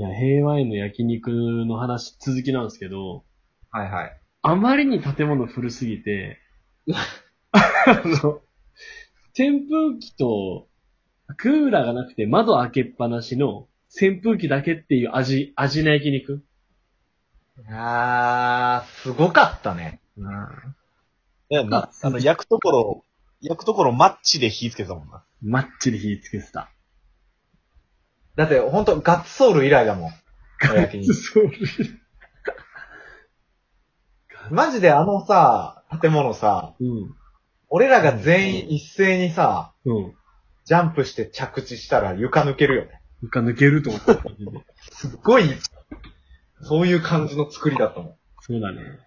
いや、平和園の焼肉の話、続きなんですけど、はいはい。あまりに建物古すぎて、あの、扇風機と、クーラーがなくて窓開けっぱなしの扇風機だけっていう味、味の焼肉。あー、すごかったね。だよな。あの、焼くところ、焼くところマッチで火つけてたもんな。マッチで火つけてた。だって、ほんと、ガッツソール以来だもん。焼肉そう。マジであのさ、建物さ、うん。俺らが全員一斉にさ、うん。ジャンプして着地したら床抜けるよね。床抜けると思った。すっごい、そういう感じの作りだったもん。そうだね。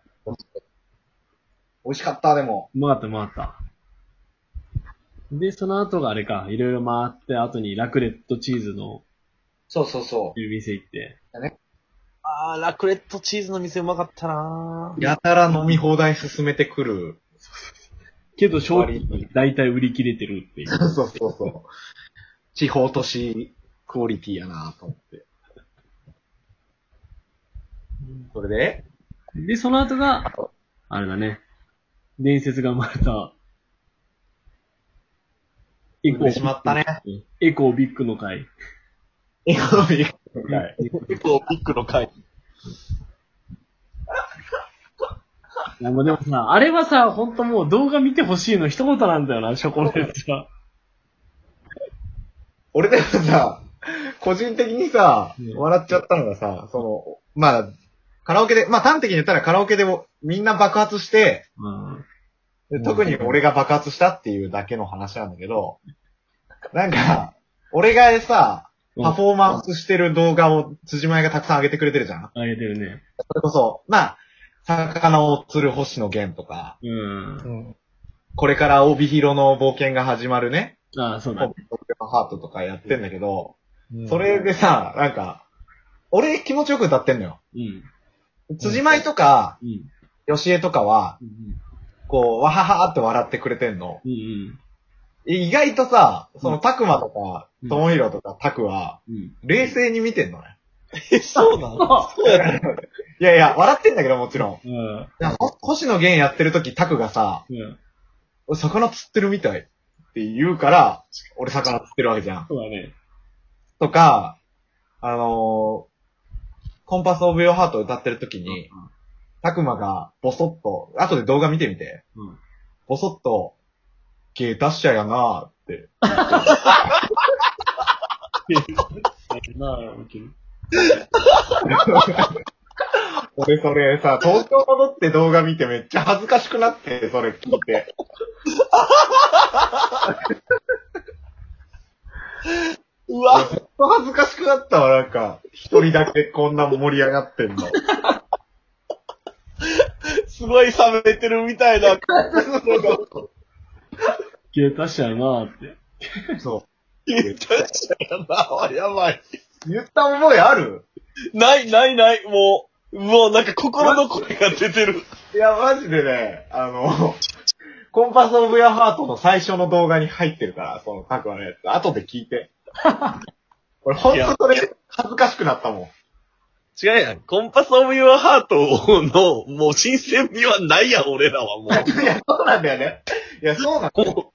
美味しかった、でも。うまかった、うまかった。で、その後があれか、いろいろ回って後にラクレットチーズのそうそうそ店行って。あー、ラクレットチーズの店うまかったなう。やたら飲み放題進めてくる。けど商品大体売り切れてるっていう。そうそうそう。地方都市クオリティやなと思って。それで？で、その後が、あれだね。伝説が生まれた、エ産んでしまったね。エコービッグの会。エコノミーの回。結構ピックの回。いやもうでもさ、あれはさ、ほんともう動画見てほしいの一言なんだよな、ショコレートは。俺でもさ、個人的にさうん、笑っちゃったのがさ、その、まあ、カラオケで、まあ端的に言ったらカラオケでもみんな爆発して、うん。で特に俺が爆発したっていうだけの話なんだけど、なんか、俺がさ、パフォーマンスしてる動画を辻前がたくさん上げてくれてるじゃんあげてるね。それこそ、まあ、魚を釣る星野源とか、うん。これから帯広の冒険が始まるね、ああ、そうだポッね。プハートとかやってんだけど、それでさ、なんか、俺気持ちよく歌ってんのよ。うん。辻舞とか、うん。吉江とかは、うん。こう、わははって笑ってくれてんの。うん。うん。意外とさ、その、たくまとかう、んともひろとか、たくは、うん。冷静に見てんのね。え、そうなの？そうやった。いやいや、笑ってんだけどもちろん。うん。いやほ星野源やってる時、タクがさ、うん。俺魚釣ってるみたいって言うから、俺魚釣ってるわけじゃん。そうだね。とか、あのーコンパスオブヨーハート歌ってる時に、タクマがボソッと、後で動画見てみて、うん。ボソッと、芸出しちゃやなーって。なあ、ウケる。俺それさ、東京戻って動画見てめっちゃ恥ずかしくなって、それ聞いて。うわずっと恥ずかしくなったわ、なんか。一人だけこんな盛り上がってんの。すごい冷めてるみたいな。消えたしやなあって。そ言ったしやな。やばい。う。言った覚えある？ない、ない、ない。もう、もうなんか心の声が出てる。いや、マジでね、あの、コンパスオブヤハートの最初の動画に入ってるから、そのタクワのやつ。後で聞いて。俺ほんとそれ、恥ずかしくなったもん。違うやん。コンパスオブユアハートの、もう新鮮味はないやん、俺らはも いや、そうなんだよね。いや、そうなんだう。もう、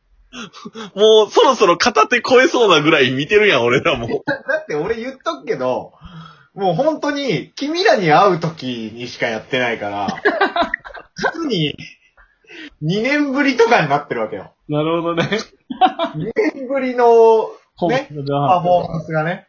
もうそろそろ片手超えそうなぐらい見てるやん、俺らも。だって俺言っとくけど、もう本当に、君らに会う時にしかやってないから、実に、2年ぶりとかになってるわけよ。なるほどね。2年ぶりの、ほね、パフォーマンスがね、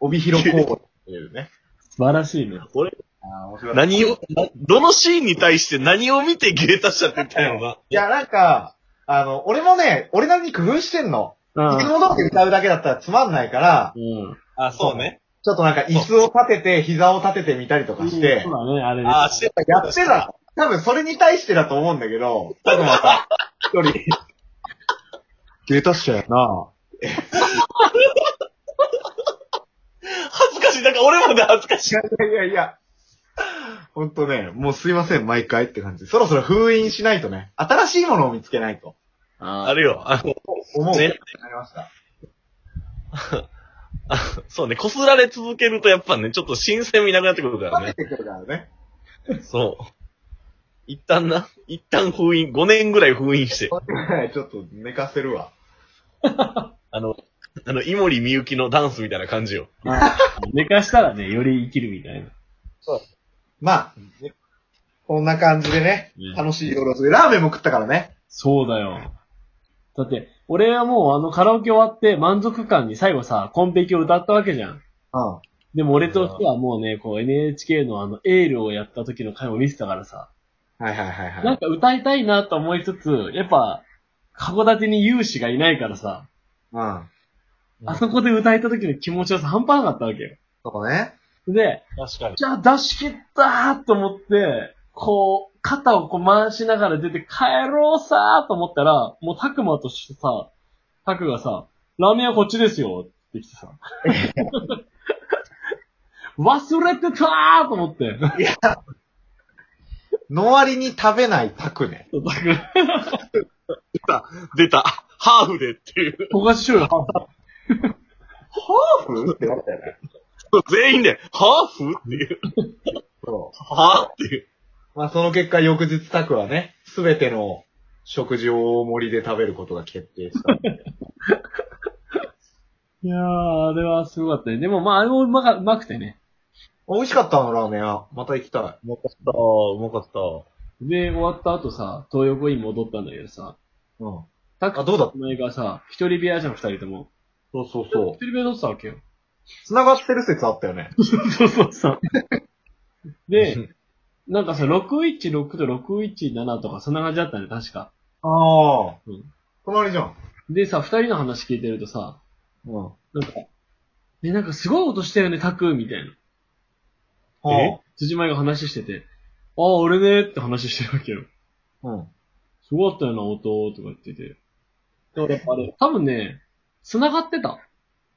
帯広公園っていうね。素晴らしいね。俺、あー面白かった何を、などのシーンに対して何を見て芸達者って言ったんやろな。いや、なんか、あの、俺もね、俺なりに工夫してんの。うんいつも通り歌うだけだったらつまんないから、うん。あ、そうね。ちょっとなんか椅子を立てて、膝を立ててみたりとかしてそう、だね、あれね。あ、してた。やってた。多分それに対してだと思うんだけど、多分また、一人、芸達者やな恥ずかしい。なんか俺まで恥ずかしい。いやいやいや。ほんとね、もうすいません、毎回って感じ。そろそろ封印しないとね、新しいものを見つけないと。ああるよ。あの、思う。ねなりました。そうね、こすられ続けるとやっぱね、ちょっと新鮮味なくなってくるからね。てくるからね。そう。一旦な、一旦封印、5年ぐらい封印して、ちょっと寝かせるわ。あの、あの、井森美幸のダンスみたいな感じよ。寝かしたらね、より生きるみたいな。まあ、ねこんな感じでねうん、楽しい夜を過ごラーメンも食ったからね。そうだよ。だって、俺はもうあのカラオケ終わって満足感に最後さ、コンペキを歌ったわけじゃん。うん。でも俺としてはもうね、こう NHK のあのエールをやった時の回を見てたからさ、はいはいはいはい。なんか歌いたいなと思いつつ、やっぱ、函館に有志がいないからさ、うん。あそこで歌えた時の気持ちよさ半端なかったわけよ。そうね。で、確かに。じゃあ出し切ったーと思って、こう、肩をこう回しながら出て帰ろうさーと思ったら、もうタクマとしてさ、タクがさ、ラーメンはこっちですよって来てさ。忘れてたーと思って。の割に食べないタクね。タク、出た。ハーフでっていう。焦がし醤油 ハーフ？って言われたよね。全員で、ハーフっていう。そはぁ？っていう。う。まあその結果翌日タクはね、すべての食事を大盛りで食べることが決定した。いやー、あれはすごかったね。でもまあ、あれもうまか、うまくてね。美味しかったの、ラーメン屋。また行きたい。うまかった。うまかった。で、終わった後さ、東横イン戻ったんだけどさ、うん。タクあどうだっお前がさ、一人部屋じゃん、二人とも。そうそうそう一。人部屋取ってたわけよ。繋がってる説あったよね。そうそうそう。で、なんかさ、616と617とかそんな感じだったね、確か。ああ。うん隣じゃん。でさ、二人の話聞いてるとさ、うん。なんか、え、なんかすごい音したよね、タクみたいな。は辻前が話してて、ああ、俺ねって話してるわけよ。あ。うん。すごかったよな、音とか言ってて。だからやっぱあれ、多分ね、繋がってた。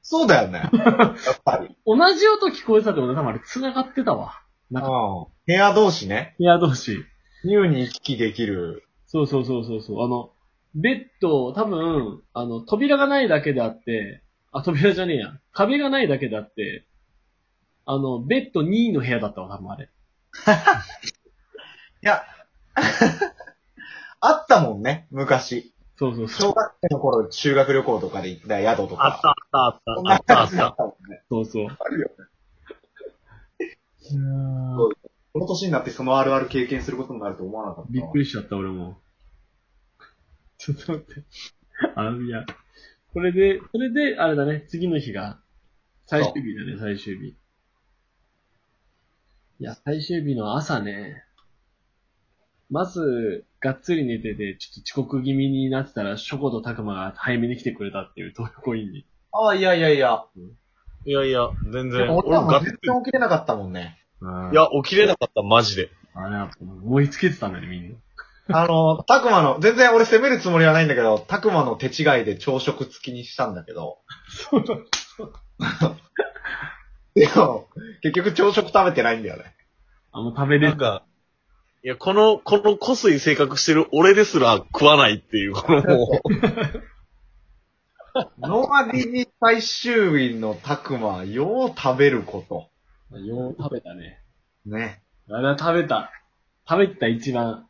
そうだよね。やっぱり。同じ音聞こえてたってことは多分あれ繋がってたわ。なんん。部屋同士ね。部屋同士。優に行き来できる。そうそうそうそうそう。あの、ベッド、多分、あの、扉がないだけであって、あ、扉じゃねえや。壁がないだけであって、あの、ベッド2の部屋だったわ、多分あれ。いや、あったもんね、昔。そうそうそう。小学生の頃、修学旅行とかで行った宿とか。あったあったあったあったあっ。た。そうそう。あるよね。この年になってそのあるある経験することになると思わなかった。びっくりしちゃった、俺も。ちょっと待って。あの、いや、これで、それで、あれだね、次の日が、最終日だね、最終日。いや、最終日の朝ね、まず、がっつり寝てて、ちょっと遅刻気味になってたら、ショコとタクマが早めに来てくれたっていう東横インに。ああ、いやいやいや。いやいや、全然。俺は全然起きれなかったもんね。いや、起きれなかった、マジで。あれやっぱ燃え尽きてたんだね、みんな。あの、たくまの、全然俺責めるつもりはないんだけど、たくまの手違いで朝食付きにしたんだけど。そうだ。でも、結局朝食食べてないんだよね。あの、食べれる。なんか、いや、この、この濃い性格してる俺ですら食わないっていう、このもノマディに最終日のたくま、よう食べるこよう食べたね。と。ね。あれは食べた。食べてた一番。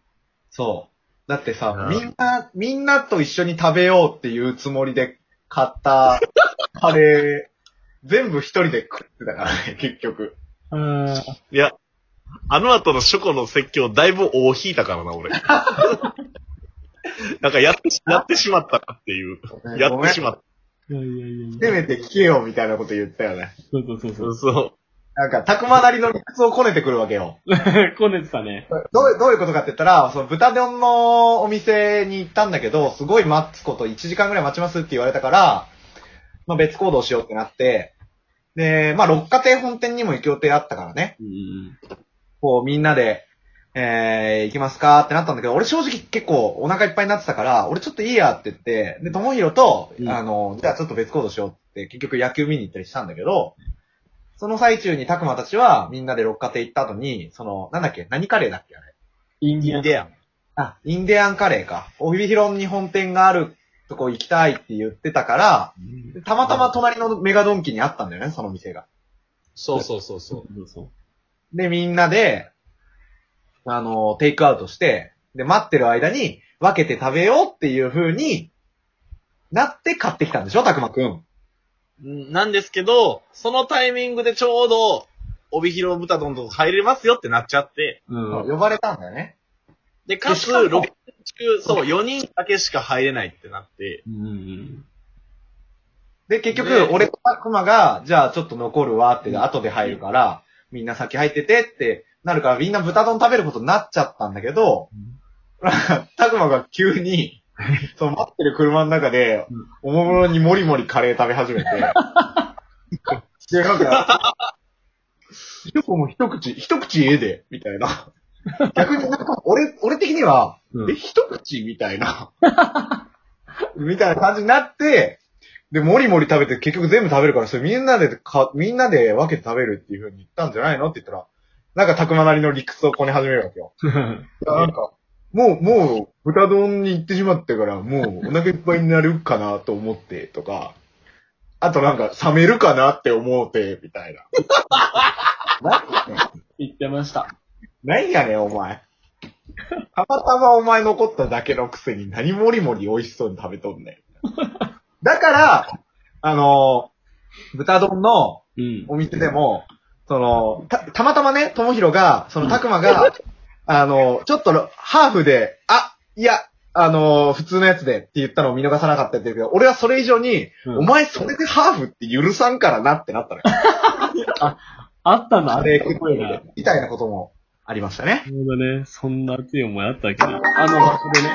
そう。だってさう、んみんな、みんなと一緒に食べようっていうつもりで買ったカレー、全部一人で食ってたからね、結局。うん。う。いや、あの後のショコの説教だいぶ大引いたからな、俺。なんかやって、やってしまったなっていう。やってしまっいやいやいやいせや。めて聞けよみたいなこと言ったよね。そうそうそうた。そう。そう。なんか、たくまなりの理屈をこねてくるわけよ。こねてたね。どう、どういうことかって言ったら、その豚丼のお店に行ったんだけど、すごい待つこと1時間ぐらい待ちますって言われたから、まあ別行動しようってなって、で、まあ六花亭本店にも行く予定あったからね。うんうん。こうみんなで、えー、行きますか？ってなったんだけど、俺正直結構お腹いっぱいになってたから、俺ちょっといいやって言って、で、ともひろと、うんあの、じゃあちょっと別行動しようって、結局野球見に行ったりしたんだけど、その最中にたくまたちはみんなで六花亭行った後に、その、なんだっけ？何カレーだっけあれ？インディアン。デアン。あ、インディアンカレーか。帯広に本店があるそこ行きたいって言ってたから、でたまたま隣のメガドンキにあったんだよね、その店が。そうそうそうそう。で、みんなで、あの、テイクアウトして、で、待ってる間に分けて食べようっていう風になって買ってきたんでしょ、たくまくん。う。んなんですけど、そのタイミングでちょうど、帯広豚丼とか入れますよってなっちゃって、うん。呼ばれたんだよね。で、かつ、しかも6人中、そう、4人だけしか入れないってなって、うん。で、結局ね、俺とたくまが、じゃあちょっと残るわって、後で入るから、みんな先入っててってなるから、みんな豚丼食べることになっちゃったんだけど、たくまが急に、その待ってる車の中で、おもむろにもりもりカレー食べ始めて、で、なんか、一口も一口、一口ええで、みたいな。逆になんか、俺、俺的には、うん。え、一口？みたいな。みたいな感じになって、で、もりもり食べて結局全部食べるから、それみんなでか、みんなで分けて食べるっていう風に言ったんじゃないのって言ったら、なんかたくまなりの理屈をこね始めるわけよ。いや、なんか、もう、もう、豚丼に行ってしまったから、もう、お腹いっぱいになるかなと思って、とか、あとなんか、冷めるかなって思うて、みたいな。何やねん。言ってました。何やねん、お前。たまたまお前残っただけのくせに何もりもり美味しそうに食べとんねん。だから、あの豚丼のうん。お店でも、その、た、たまたまね、ともひろが、その、たくまが、あの、ちょっと、ハーフで、あ、いや、あの、普通のやつでって言ったのを見逃さなかったって言うけど、俺はそれ以上に、うんお前それでハーフって許さんからなってなったのよ。あったんだ、カレーるみたいなこともありましたね。ほどね。そんな熱い思いあったわけど。あの場所でね。